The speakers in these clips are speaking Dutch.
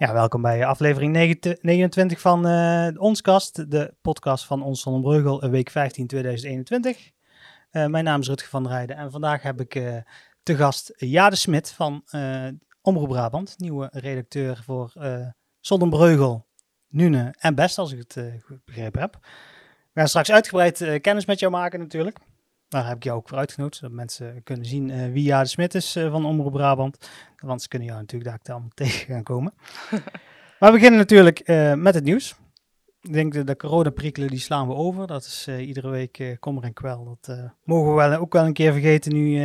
Ja, welkom bij aflevering 29 van uh, Onskast, de podcast van Ons Breugel, week 15 2021. Uh, mijn naam is Rutger van der Rijden en vandaag heb ik te gast Jade Smit van Omroep Brabant, nieuwe redacteur voor uh, Breugel, Nune en Best, als ik het goed begrepen heb. We gaan straks uitgebreid kennis met jou maken natuurlijk. Daar heb ik jou ook voor uitgenodigd, zodat mensen kunnen zien uh, wie Jade Smit is uh, van Omroep Brabant. Want ze kunnen jou natuurlijk daar allemaal tegen gaan komen. maar we beginnen natuurlijk uh, met het nieuws. Ik denk dat de coronaprikkelen die slaan we over. Dat is iedere week kommer en kwel. Dat mogen we wel, ook wel een keer vergeten nu,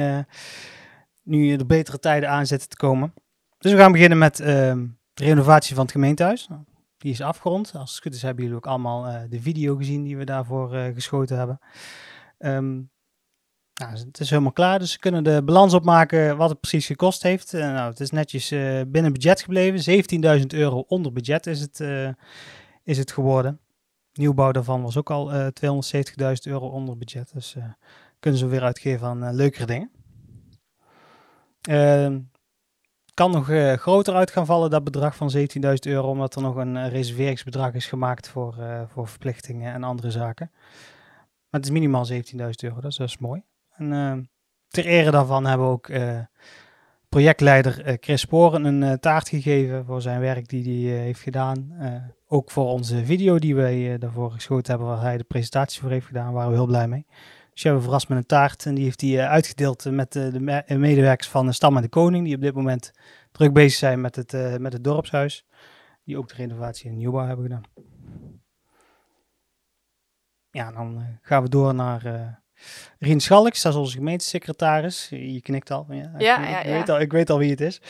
nu er betere tijden aan zitten te komen. Dus we gaan beginnen met ehm, de renovatie van het gemeentehuis. Die is afgerond. Als het goed is hebben jullie ook allemaal de video gezien die we daarvoor geschoten hebben. Um, nou, het is helemaal klaar, dus ze kunnen de balans opmaken wat het precies gekost heeft. Uh, nou, het is netjes uh, binnen budget gebleven. 17.000 euro onder budget is het, uh, is het geworden. Nieuwbouw daarvan was ook al 270.000 euro onder budget. Dus kunnen ze weer uitgeven aan leukere dingen. Ehm, kan nog groter uit gaan vallen, dat bedrag van 17.000 euro, omdat er nog een reserveringsbedrag is gemaakt voor, voor verplichtingen en andere zaken. Maar het is minimaal 17.000 euro, is, dat is mooi. En uh, ter ere daarvan hebben we ook uh, projectleider uh, Chris Sporen een taart gegeven voor zijn werk die hij heeft gedaan. ook voor onze video die wij daarvoor geschoten hebben, waar hij de presentatie voor heeft gedaan, waren we heel blij mee. Dus hebben verrast met een taart en die heeft hij uitgedeeld met de me medewerkers van Stam en de Koning, die op dit moment druk bezig zijn met het, met het dorpshuis. Die ook de renovatie en nieuwbouw hebben gedaan. Ja, dan gaan we door naar Rien Schalks, dat is onze gemeentesecretaris. Je knikt al. Ja, ja, ik, ja, ik Weet al, ik weet al wie het is.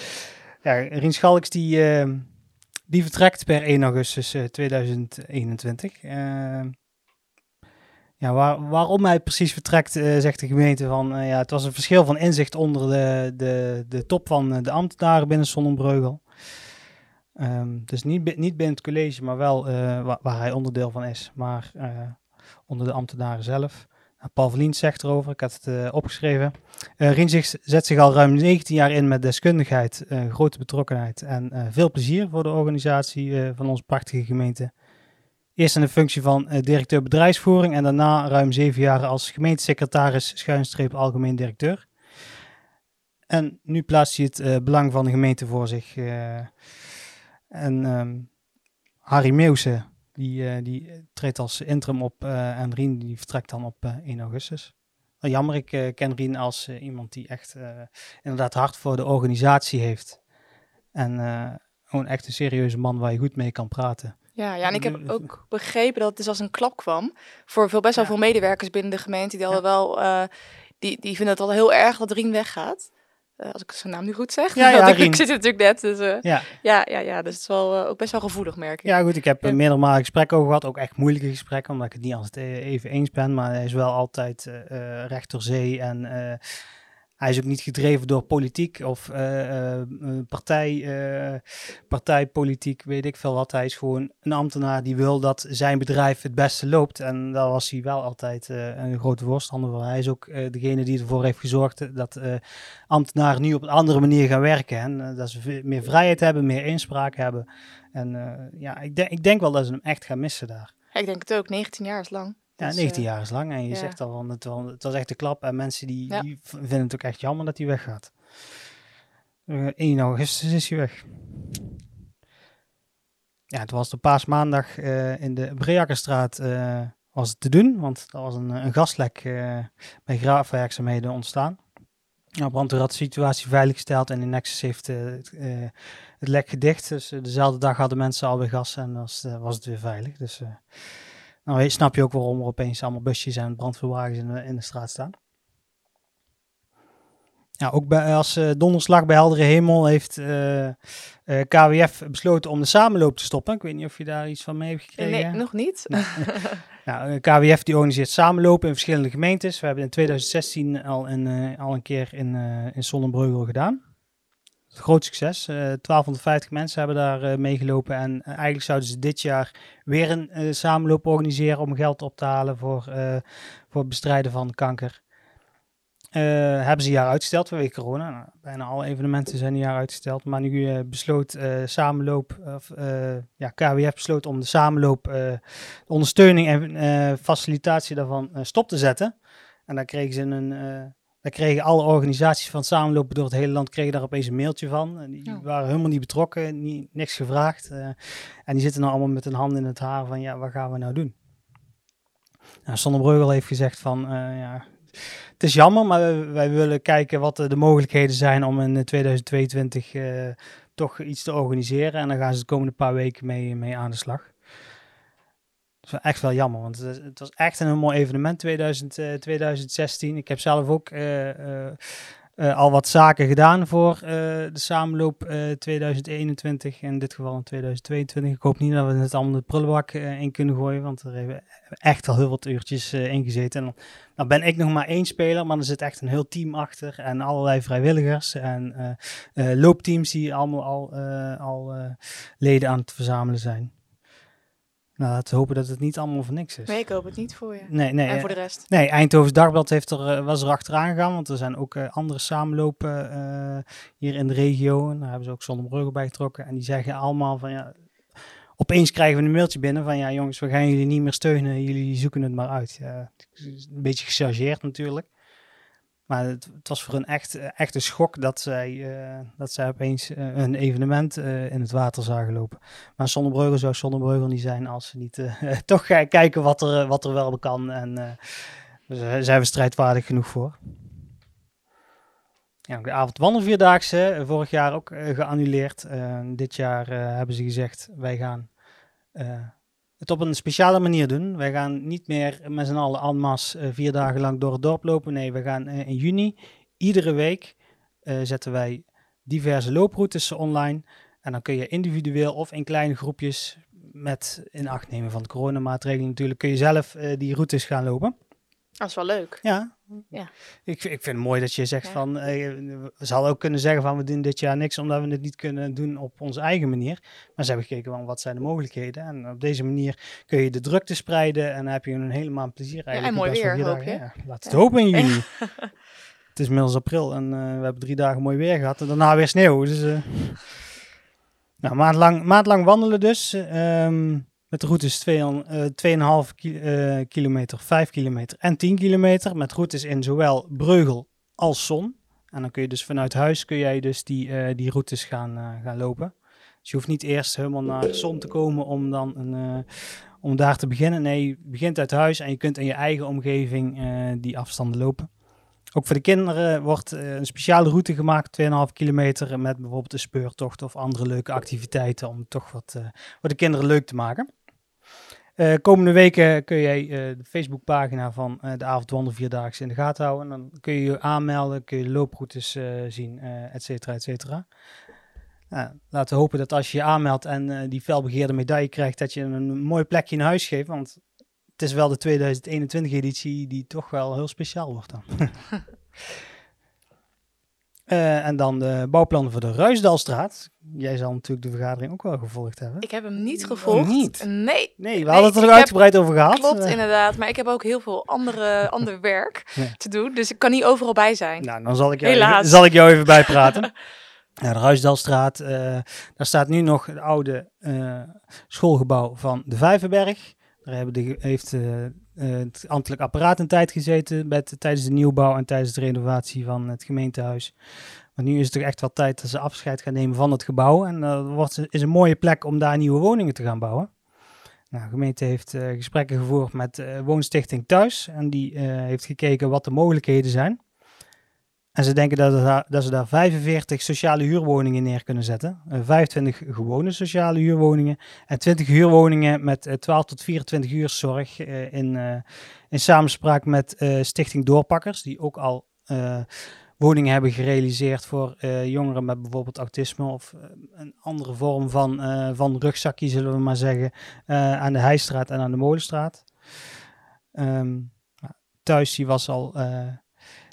Ja, Rien Schalks die, uh, die vertrekt per 1 augustus uh, 2021. Uh, ja, waar, waarom hij precies vertrekt, uh, zegt de gemeente van ja, het was een verschil van inzicht onder de, de, de top van de ambtenaren binnen Sonnenbreugel. Um, dus niet, niet binnen het college, maar wel waar, waar, hij onderdeel van is, maar onder de ambtenaren zelf. Paul Verlien zegt erover, ik had het uh, opgeschreven. Uh, zet zich al ruim 19 jaar in met deskundigheid, uh, grote betrokkenheid en veel plezier voor de organisatie van onze prachtige gemeente. Eerst in de functie van directeur bedrijfsvoering en daarna ruim zeven jaar als gemeentesecretaris schuinstreep algemeen directeur. En nu plaatst hij het belang van de gemeente voor zich. en um, Harry Meeuwse, die, uh, die treedt als interim op uh, en Rien die vertrekt dan op uh, eh, 1 augustus. Nou, jammer, ik ken Rien als iemand die echt inderdaad hard voor de organisatie heeft. En gewoon echt een serieuze man waar je goed mee kan praten. Ja, ja, en ik heb ook begrepen dat het dus als een klap kwam voor veel, best wel veel medewerkers binnen de gemeente. Die, ja. wel, die, die vinden het al heel erg dat Rien weggaat. Uh, als ik zijn naam nu goed zeg. Ja, ja, ik, ik, zit er natuurlijk net. Dus, uh, ja. Ja, ja, ja, dus het is wel uh, ook best wel gevoelig, merk ik. Ja, goed. Ik heb ja. meerdere malen gesprekken over gehad. Ook echt moeilijke gesprekken, omdat ik het niet altijd even eens ben. Maar hij is wel altijd recht door zee en hij is ook niet gedreven door politiek of uh, uh, partij, uh, partijpolitiek, weet ik veel wat. Hij is gewoon een ambtenaar die wil dat zijn bedrijf het beste loopt. En daar was hij wel altijd een grote voorstander van. Hij is ook degene die ervoor heeft gezorgd dat ambtenaren nu op een andere manier gaan werken. En dat ze meer vrijheid hebben, meer inspraak hebben. En ja, ik, denk ik denk wel dat ze hem echt gaan missen daar. ik denk het ook. 19 jaar is lang. Ja, 19 dus, jaar is lang. En je ja. zegt al van het, het, was echt de klap. En mensen die, ja. die vinden het ook echt jammer dat hij weggaat. Uh, 1 augustus is hij weg. Ja, het was de paasmaandag uh, in de Breakkerstraat uh, was het te doen. Want er was een, een gaslek bij graafwerkzaamheden ontstaan. Nou, brandweer had de situatie veiliggesteld en de Nexus heeft het lek gedicht. Dus dezelfde dag hadden mensen alweer gas en was, was het weer veilig. Dus nou, snap je ook waarom er opeens allemaal busjes en brandweerwagens in de, in de straat staan. Ja, ook bij, als uh, donderslag bij heldere hemel heeft uh, uh, KWF besloten om de samenloop te stoppen. Ik weet niet of je daar iets van mee hebt gekregen. Nee, nog niet. nou, KWF die organiseert samenlopen in verschillende gemeentes. We hebben in 2016 al een, al een keer in, in Sonnenbreugel gedaan groot succes. Uh, eh, 1250 mensen hebben daar uh, meegelopen. En uh, eigenlijk zouden ze dit jaar weer een samenloop organiseren om geld op te halen voor, voor het bestrijden van kanker. hebben ze een jaar uitgesteld vanwege corona. Nou, bijna alle evenementen zijn een jaar uitgesteld. Maar nu besloot samenloop, of ja, KWF besloot om de samenloop, de ondersteuning en facilitatie daarvan stop te zetten. En daar kregen ze een daar kregen alle organisaties van samenlopen door het hele land kregen daar opeens een mailtje van. En die waren helemaal niet betrokken, niet, niks gevraagd. Uh, en die zitten nou allemaal met een hand in het haar van ja, wat gaan we nou doen? Nou, Sonnebreugel heeft gezegd van uh, ja, het is jammer, maar wij, willen kijken wat de mogelijkheden zijn om in 2022 uh, eh, toch iets te organiseren. En dan gaan ze de komende paar weken mee, mee aan de slag. Echt wel jammer, want het, was echt een mooi evenement 2000, 2016. Eh, Ik heb zelf ook uh, al wat zaken gedaan voor de samenloop 2021. In dit geval in 2022. Ik hoop niet dat we het allemaal de prullenbak in kunnen gooien, want er hebben echt al heel wat uurtjes in gezeten. En dan ben ik nog maar één speler, maar er zit echt een heel team achter en allerlei vrijwilligers en loopteams die allemaal al, al leden aan het verzamelen zijn. Nou, laten we hopen dat het niet allemaal voor niks is. Nee, ik hoop het niet voor je. Nee, nee. En voor de rest? Nee, Eindhoven Dagblad heeft er, eh, was er achteraan gegaan, want er zijn ook uh, andere samenlopen uh, hier in de regio. En daar hebben ze ook Zonnebrugge bij getrokken. En die zeggen allemaal van ja, opeens krijgen we een mailtje binnen van ja jongens, we gaan jullie niet meer steunen, jullie zoeken het maar uit. Ja, een beetje gechargeerd natuurlijk. Maar het, was voor hun echt, eh, echt een schok dat zij, uh, dat zij opeens uh, een evenement in het water zagen lopen. Maar Zonnebreugel zou Zonnebreugel niet zijn als ze niet toch gaan kijken wat er, wat er wel kan. En daar zijn we strijdwaardig genoeg voor. Ja, de avondwandelvierdaagse, vorig jaar ook geannuleerd. dit jaar hebben ze gezegd, wij gaan op een speciale manier doen. Wij gaan niet meer met z'n allen en masse uh, vier dagen lang door het dorp lopen. Nee, we gaan uh, in juni iedere week uh, zetten wij diverse looproutes online. En dan kun je individueel of in kleine groepjes met in acht nemen van de coronamaatregelen natuurlijk, kun je zelf die routes gaan lopen. Dat is wel leuk. Ja. ja. Ik, ik vind het mooi dat je zegt van, eh, we zouden ook kunnen zeggen van we doen dit jaar niks omdat we het niet kunnen doen op onze eigen manier. Maar ze hebben gekeken van wat zijn de mogelijkheden. En op deze manier kun je de drukte spreiden en dan heb je een hele maand plezier eigenlijk. Ja, en mooi weer, hoop je. Ja, laat het hopen in juni. het is inmiddels april en uh, we hebben drie dagen mooi weer gehad en daarna weer sneeuw. Dus, uh, nou, maand lang, maand lang wandelen dus. Um, met routes 2,5 uh, uh, kilometer, 5 kilometer en 10 kilometer. Met routes in zowel Breugel als Zon. En dan kun je dus vanuit huis kun jij dus die, uh, die routes gaan, uh, gaan lopen. Dus je hoeft niet eerst helemaal naar Zon te komen om, dan een, uh, om daar te beginnen. Nee, je begint uit huis en je kunt in je eigen omgeving die afstanden lopen. Ook voor de kinderen wordt een speciale route gemaakt, 2,5 kilometer, met bijvoorbeeld een speurtocht of andere leuke activiteiten om toch wat voor de kinderen leuk te maken. Uh, komende weken kun jij uh, de Facebookpagina van uh, de Avondwandel Vierdaagse in de gaten houden. En dan kun je je aanmelden, kun je looproutes zien, et cetera, et cetera. laten we hopen dat als je je aanmeldt en die felbegeerde medaille krijgt, dat je een mooi plekje in huis geeft. Want het is wel de 2021 editie die toch wel heel speciaal wordt dan. Uh, en dan de bouwplannen voor de Ruisdalstraat. Jij zal natuurlijk de vergadering ook wel gevolgd hebben. Ik heb hem niet gevolgd. niet? Nee. Nee, we hadden het er uitgebreid over gehad. Klopt, uh. inderdaad. Maar ik heb ook heel veel andere, ander werk ja. te doen. Dus ik kan niet overal bij zijn. Nou, dan zal ik jou, even, zal ik jou even bijpraten. ja, de Ruisdalstraat. Uh, daar staat nu nog het oude schoolgebouw van de Vijverberg. Daar de, heeft uh, het ambtelijk apparaat een tijd gezeten met, tijdens de nieuwbouw en tijdens de renovatie van het gemeentehuis. Maar nu is het toch echt wel tijd dat ze afscheid gaan nemen van het gebouw. En dat uh, wordt, is een mooie plek om daar nieuwe woningen te gaan bouwen. Nou, de gemeente heeft gesprekken gevoerd met Woonstichting Thuis. En die heeft gekeken wat de mogelijkheden zijn. En ze denken dat, dat, ze daar 45 sociale huurwoningen neer kunnen zetten. Uh, 25 gewone sociale huurwoningen. En 20 huurwoningen met uh, 12 tot 24 uur zorg. Uh, in, eh, in samenspraak met eh, Stichting Doorpakkers. Die ook al woningen hebben gerealiseerd voor jongeren met bijvoorbeeld autisme. Of een andere vorm van, van rugzakje, zullen we maar zeggen. aan de Heijstraat en aan de Molenstraat. Um, thuis, die was al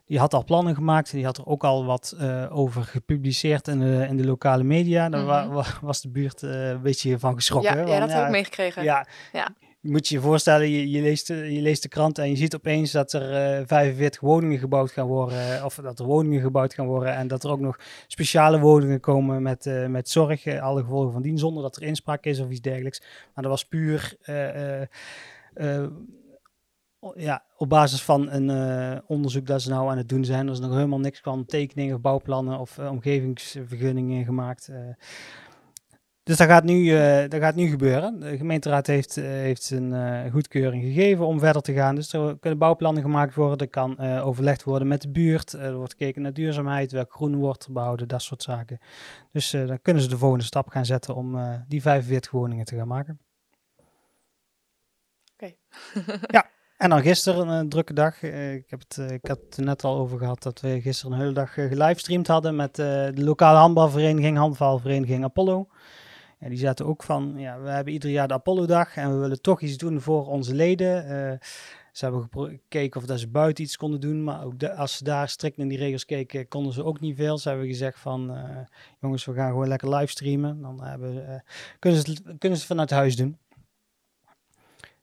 die had al plannen gemaakt. Die had er ook al wat uh, over gepubliceerd in de, in de lokale media. Daar mm -hmm. wa, was de buurt uh, een beetje van geschrokken. Ja, ja dat heb ik meegekregen. Ja, ja. moet je je voorstellen, je, je, leest, je leest de krant en je ziet opeens dat er uh, 45 woningen gebouwd gaan worden. Of dat er woningen gebouwd gaan worden. En dat er ook nog speciale woningen komen met, met zorg, alle gevolgen van dien, zonder dat er inspraak is of iets dergelijks. Maar dat was puur ja, op basis van een uh, onderzoek dat ze nou aan het doen zijn. Er is nog helemaal niks van tekeningen, bouwplannen of uh, omgevingsvergunningen gemaakt. Uh, dus dat gaat, nu, dat gaat nu gebeuren. De gemeenteraad heeft, heeft een goedkeuring gegeven om verder te gaan. Dus er kunnen bouwplannen gemaakt worden. Er kan overlegd worden met de buurt. er wordt gekeken naar duurzaamheid, welk groen wordt behouden, dat soort zaken. Dus dan kunnen ze de volgende stap gaan zetten om die 45 woningen te gaan maken. Oké. ja. En dan gisteren een drukke dag. Eh, ik, heb het, eh, ik had het net al over gehad dat we gisteren een hele dag eh, gelivestreamd hadden met de lokale handbalvereniging, handbalvereniging Apollo. En die zaten ook van, ja, we hebben ieder jaar de Apollo-dag en we willen toch iets doen voor onze leden. ze hebben gekeken of dat ze buiten iets konden doen, maar ook als ze daar strikt naar die regels keken, konden ze ook niet veel. Ze hebben gezegd van, jongens, we gaan gewoon lekker livestreamen. Dan hebben, kunnen, ze, kunnen ze het vanuit huis doen.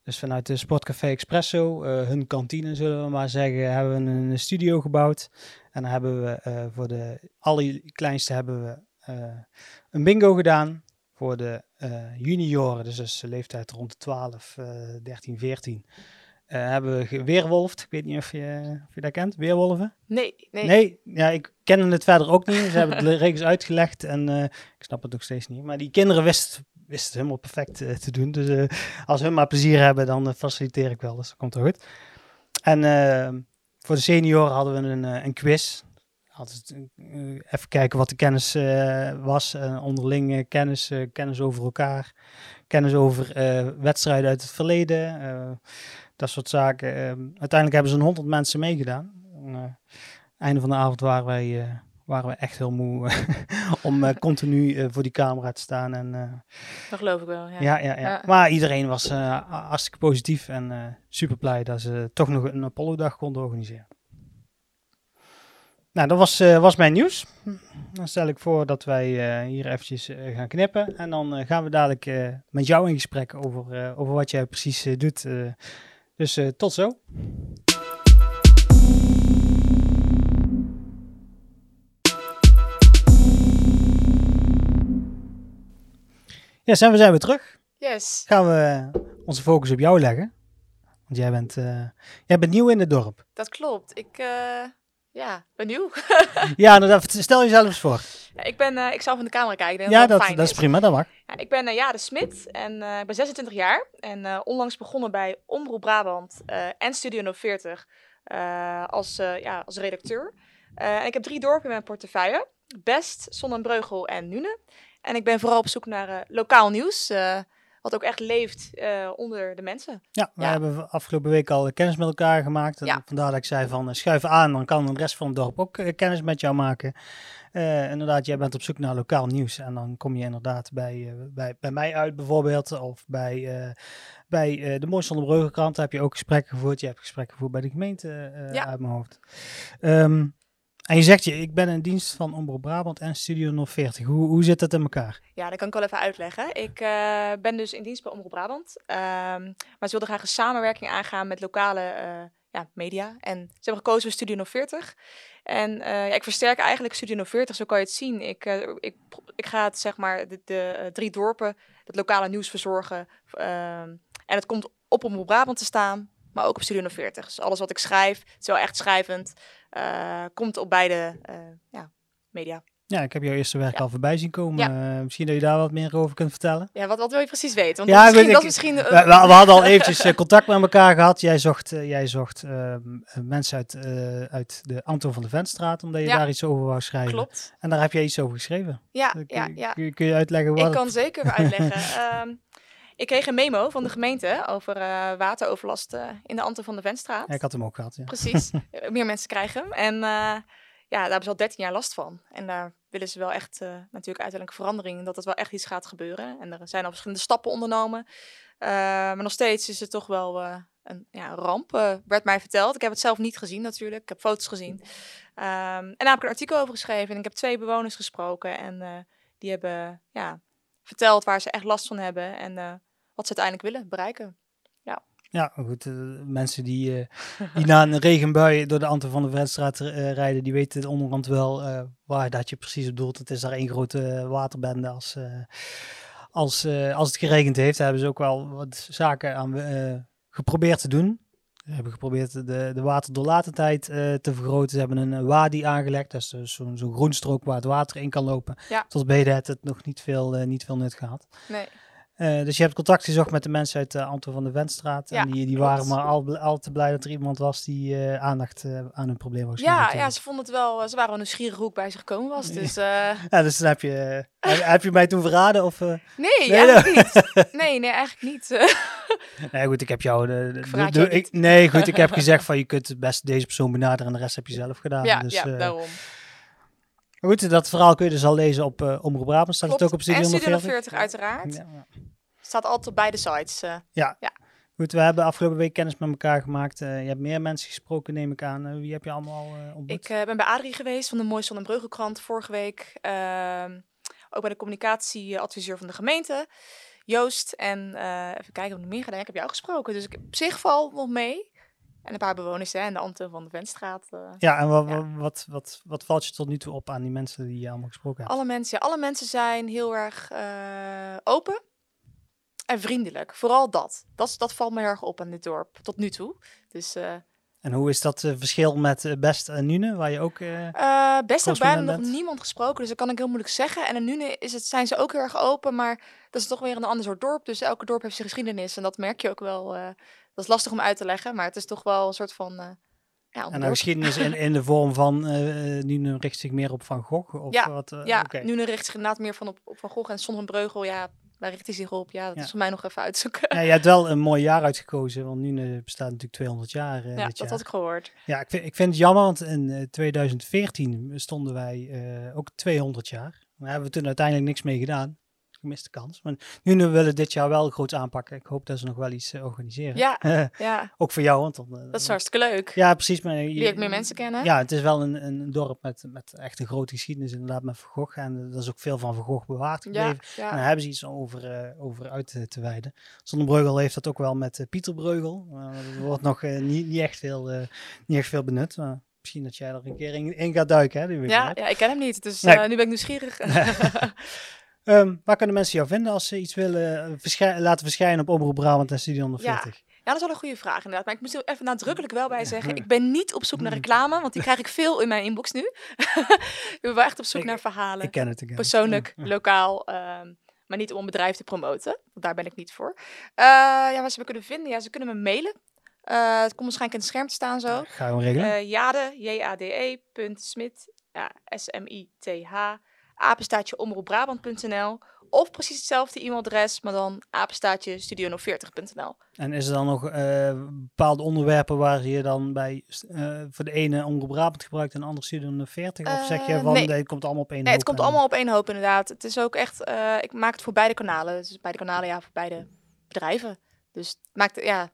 Dus vanuit de Sportcafé Expresso, uh, hun kantine zullen we maar zeggen, hebben we een studio gebouwd. En dan hebben we uh, voor de allerkleinste hebben we uh, een bingo gedaan. Voor de junioren, dus, dus de leeftijd rond de 12, 13, 14. hebben we weerwolfd. Ik weet niet of je, of je dat kent, weerwolven? Nee, nee. Nee, ja, ik ken het verder ook niet. Ze hebben de regels uitgelegd en ik snap het nog steeds niet. Maar die kinderen wisten wist het helemaal perfect uh, te doen. Dus uh, als hun maar plezier hebben, dan uh, faciliteer ik wel. Dus dat komt er goed. En voor de senioren hadden we een, een quiz. Altijd, even kijken wat de kennis was. onderling kennis, kennis over elkaar. Kennis over wedstrijden uit het verleden. dat soort zaken. uiteindelijk hebben zo'n honderd mensen meegedaan. einde van de avond waren wij waren we echt heel moe om uh, continu uh, voor die camera te staan. En, uh, dat geloof ik wel, ja. Ja, ja, ja. Maar iedereen was hartstikke positief en super blij dat ze toch nog een Apollo-dag konden organiseren. Nou, dat was, was mijn nieuws. Dan stel ik voor dat wij hier eventjes gaan knippen. En dan gaan we dadelijk met jou in gesprek over, over wat jij precies doet. dus tot zo. Ja, zijn we zijn weer terug. Yes. Gaan we onze focus op jou leggen. Want jij bent, uh, jij bent nieuw in het dorp. Dat klopt. Ik uh, ja, ben nieuw. ja, nou, stel jezelf eens voor. Ja, ik, ben, uh, ik zal van de camera kijken. ja, dat, dat is. prima, dat mag. Ja, ik ben uh, de Smit en ik ben 26 jaar. En onlangs begonnen bij Omroep Brabant en Studio 040 als, ja, als redacteur. en ik heb drie dorpen in mijn portefeuille. Best, Zonnebreugel en Nune. En ik ben vooral op zoek naar uh, lokaal nieuws. Uh, wat ook echt leeft uh, onder de mensen. Ja, we ja. hebben afgelopen week al kennis met elkaar gemaakt. Ja. Vandaar dat ik zei van schuif aan, dan kan de rest van het dorp ook kennis met jou maken. inderdaad, jij bent op zoek naar lokaal nieuws. En dan kom je inderdaad bij, bij, bij mij uit bijvoorbeeld. Of bij, bij de Mooiste Bruggenkrant heb je ook gesprekken gevoerd. Je hebt gesprekken gevoerd bij de gemeente ja. uit mijn hoofd. Um, en je zegt je, ik ben in dienst van Omroep Brabant en Studio 040. Hoe, hoe zit dat in elkaar? Ja, dat kan ik wel even uitleggen. Ik uh, ben dus in dienst bij Omroep Brabant. Um, maar ze wilden graag een samenwerking aangaan met lokale uh, ja, media. En ze hebben gekozen voor Studio 040. En uh, ja, ik versterk eigenlijk Studio 040, zo kan je het zien. Ik, ik, ik ga het, zeg maar, de, de drie dorpen, het lokale nieuws verzorgen. Ehm, en het komt op Omroep Brabant te staan, maar ook op Studio 040. Dus alles wat ik schrijf, wel echt schrijvend. Uh, komt op beide uh, ja, media. Ja, ik heb jouw eerste werk ja. al voorbij zien komen. Ja. Uh, misschien dat je daar wat meer over kunt vertellen. Ja, wat, wat wil je precies weten? Want ja, misschien, dat misschien, we, we, hadden al eventjes contact met elkaar gehad. Jij zocht, jij zocht ehm, mensen uit, uit de Anton van de Ventstraat, omdat je daar iets over wou schrijven. Klopt. En daar heb jij iets over geschreven. Ja, ja, ja. Kun, kun je uitleggen wat? Ik kan zeker uitleggen. um, Ik kreeg een memo van de gemeente over uh, wateroverlast uh, in de Anton van de Ventstraat. Ja, ik had hem ook gehad, ja. Precies. Meer mensen krijgen hem. En uh, ja, daar hebben ze al 13 jaar last van. En daar willen ze wel echt natuurlijk uiteindelijk verandering. Dat het wel echt iets gaat gebeuren. En er zijn al verschillende stappen ondernomen. maar nog steeds is het toch wel een ja, ramp, werd mij verteld. Ik heb het zelf niet gezien natuurlijk. Ik heb foto's gezien. Um, en daar heb ik een artikel over geschreven. En ik heb twee bewoners gesproken. En die hebben ja, verteld waar ze echt last van hebben. En wat ze uiteindelijk willen bereiken. Ja, maar goed. eh, mensen die, eh, die na een regenbui door de Anton van de Vredstraat eh, rijden, die weten het onderhand wel waar dat je precies op doelt. Het is daar één grote waterbende als, als, als het geregend heeft. Daar hebben ze ook wel wat zaken aan geprobeerd te doen. Ze hebben geprobeerd de, de waterdoorlatendheid te vergroten. Ze hebben een wadi aangelegd. Dat is dus zo'n groenstrook waar het water in kan lopen. Ja. Tot beden heeft het nog niet veel, niet veel nut gehad. Nee. Eh, dus je hebt contact gezocht met de mensen uit de Anton van de Wendstraat. Ja, en die, die klopt. waren maar al, al te blij dat er iemand was die eh, aandacht eh, aan hun probleem was. Ja, ja, ze vonden het wel, ze waren wel nieuwsgierig hoe ik bij ze gekomen was. Dus eh, ja, dus dan heb je, eh, heb, je mij toen verraden? Of, eh? nee, Nee, eigenlijk niet. Nee, nee, eigenlijk niet. Nee, goed, ik heb jou... De, de- de- ik, nee, goed, ik heb gezegd van je kunt het best deze persoon benaderen en de rest heb je zelf gedaan. ja, dus, ja, eh, daarom. Goed, dat verhaal kun je dus al lezen op uh, Omroep Brabant. Staat het ook op Studio en Studio 140? 140 uiteraard. Ja, ja. Staat altijd op beide sites. eh. Goed, we hebben afgelopen week kennis met elkaar gemaakt. Eh, je hebt meer mensen gesproken, neem ik aan. Wie heb je allemaal ontmoet? Ik ben bij Adrie geweest van de Mooisson en Breugelkrant vorige week. Ehm, ook bij de communicatieadviseur van de gemeente, Joost. En even kijken of ik meer gedaan. Ik heb jou gesproken, dus ik op zich val nog mee. En een paar bewoners hè, en de Anten van de Ventstraat. eh. Ja, en Ja. Wat, wat, wat valt je tot nu toe op aan die mensen die je allemaal gesproken hebt? Alle mensen, alle mensen zijn heel erg eh, open en vriendelijk. Vooral dat. dat. Dat valt me erg op aan dit dorp, tot nu toe. Dus eh En hoe is dat verschil met Best en Nune, waar je ook... best ook bijna nog niemand gesproken, dus dat kan ik heel moeilijk zeggen. En nu is het, zijn ze ook heel erg open, maar dat is toch weer een ander soort dorp. Dus elke dorp heeft zijn geschiedenis en dat merk je ook wel. Dat is lastig om uit te leggen, maar het is toch wel een soort van... eh ja, en de geschiedenis in, in de vorm van eh, Nune richt zich meer op Van Gogh? Of Ja, wat, eh, Ja, nu richt zich inderdaad meer van op, op Van Gogh en Son van Breugel. Ja, waar richt hij zich op? Ja, dat Ja. is voor mij nog even uitzoeken. Ja, je hebt wel een mooi jaar uitgekozen, want Nune bestaat natuurlijk 200 jaar Ja, dat jaar. had ik gehoord. Ja, ik vind, ik vind het jammer, want in eh, 2014 stonden wij ook 200 jaar. Daar hebben we toen uiteindelijk niks mee gedaan. Gemiste kans. Maar nu we willen dit jaar wel groot aanpakken. Ik hoop dat ze nog wel iets eh, organiseren. Ja, ja, ook voor jou, want dan... eh, dat is hartstikke leuk. Ja, precies. Maar je, Leer ik meer mensen kennen. Ja, het is wel een, een dorp met, met echt een grote geschiedenis, inderdaad, met Van Gogh. En er is ook veel van Van Gogh bewaard gebleven. ja. En daar hebben ze iets over, eh, over uit te, wijden. Zonnebreugel heeft dat ook wel met eh, Pieter Breugel. Eh, er wordt nog eh, niet, niet, echt veel, eh, niet echt veel benut. Maar misschien dat jij er een keer in, in gaat duiken. Hè, ja, ja, ik ken hem niet, dus Nee. eh, nu ben ik nieuwsgierig. Ehm, waar kunnen mensen jou vinden als ze iets willen eh, verschij- laten verschijnen op Omroep Brabant en Studio 140? Ja, dat is wel een goede vraag inderdaad. Maar ik moet er even nadrukkelijk wel bij zeggen. Ik ben niet op zoek naar reclame, want die krijg ik veel in mijn inbox nu. ik ben wel echt op zoek Ik- naar verhalen. Ik ken het. Ik. Persoonlijk, Ja. lokaal. ehm, maar niet om een bedrijf te promoten. Want daar ben ik niet voor. Eh, ja, waar ze me kunnen vinden? Ja, ze kunnen me mailen. Eh, het komt waarschijnlijk in het scherm te staan zo. Ja, Gaan we regelen. Jade, j-a-d-e, punt smit, ja, s-m-i-t-h, apenstaatje omroepbrabant.nl. Of precies hetzelfde e-mailadres, maar dan apenstaatje studio040.nl. En is er dan nog eh, bepaalde onderwerpen waar je dan bij eh, voor de ene Omroep Brabant gebruikt en de andere Studio 40? of zeg je Eh, van nee. nee, het komt allemaal op één Nee, het hoop komt en- allemaal op één hoop inderdaad. Het is ook echt, ik maak het voor beide kanalen. Dus beide kanalen, ja, voor beide bedrijven. Dus het maakt, ja,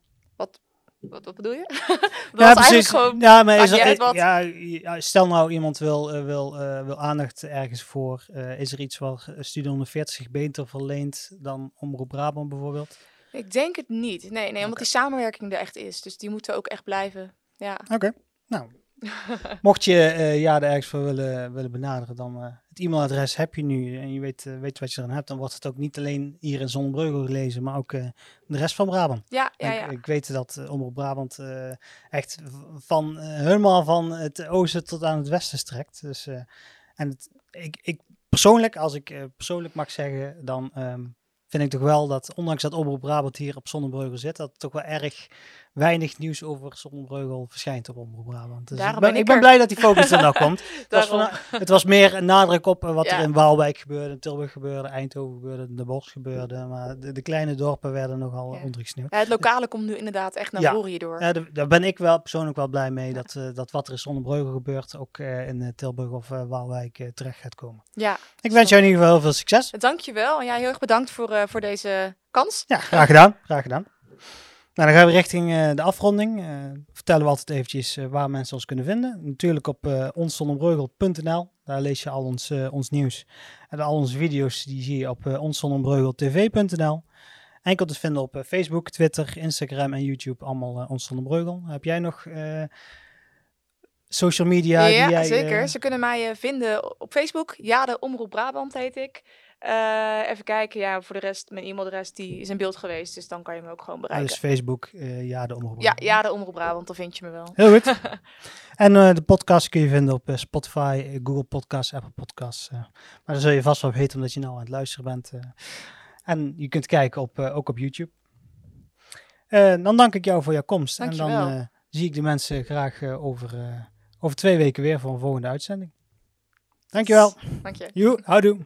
wat, bedoel je? dat Ja, precies. gewoon, ja, maar is er, wat. stel nou iemand wil, eh, wil, eh, wil aandacht ergens voor. eh, is er iets eh, Studio 140 zich beter verleent dan Omroep Brabant bijvoorbeeld? ik denk het niet. Nee, nee, omdat die samenwerking er echt is. Dus die moeten ook echt blijven. Ja, Oké, nou. Mocht je eh ja, er ergens voor willen, willen benaderen, dan het e-mailadres heb je nu en je weet, eh, weet wat je eraan hebt. Dan wordt het ook niet alleen hier in Zonnebreugel gelezen, maar ook eh, de rest van Brabant. ja, ja. ik, ja. ik weet dat uh, Omroep Brabant echt van helemaal van het oosten tot aan het westen strekt. Dus, en het, ik, ik persoonlijk, als ik persoonlijk mag zeggen, dan ehm, vind ik toch wel dat, ondanks dat Omroep Brabant hier op Zonnebreugel zit, dat er toch wel erg weinig nieuws over Zonnebreugel verschijnt op Omroep Brabant. Dus ik ben, ik ik ben blij dat die focus er nou komt. Het was, het was meer een nadruk op eh, wat Ja. er in Waalwijk gebeurde, in Tilburg gebeurde, Eindhoven gebeurde, De Bosch gebeurde. Maar de, de kleine dorpen werden nogal Ja. ondergesneeuwd. Ja, het lokale komt nu inderdaad echt naar Ja. voren hierdoor. Ja, daar- ben ik wel persoonlijk wel blij mee dat, eh, dat wat er in Zonnebreugel gebeurt ook eh, in Tilburg of Waalwijk terecht gaat komen. Ja, Ik wens jou in ieder geval heel veel succes. dankjewel. Ja, heel erg bedankt voor, voor deze kans. Ja, graag gedaan. Graag gedaan. Nou, dan gaan we richting eh, de afronding. Eh, vertellen we altijd eventjes eh, waar mensen ons kunnen vinden. Natuurlijk op onszonnebreugel.nl. Daar lees je al ons, ons nieuws. En al onze video's die zie je op uh, onszonnebreugel.tv.nl. enkel te vinden op Facebook, Twitter, Instagram en YouTube. Allemaal ons breugel. Heb jij nog social media? Ja, die jij, zeker. Ze kunnen mij vinden op Facebook. Ja, de Omroep Brabant heet ik. Uh, even kijken, ja, voor de rest, mijn e-mailadres die is in beeld geweest, dus dan kan je me ook gewoon ah, bereiken. dus Facebook, uh, ja, de Omroep Ja, ja, de Omroep Brabant, dan vind je me wel. Heel goed. en uh, de podcast kun je vinden op Spotify, Google Podcasts, Apple Podcasts. maar dan zul je vast wel weten omdat je nou aan het luisteren bent. en je kunt kijken op, ook op YouTube. dan dank ik jou voor jouw komst. En dan zie ik de mensen graag over, over twee weken weer voor een volgende uitzending. Dankjewel. Dank je. Joe, houdoe.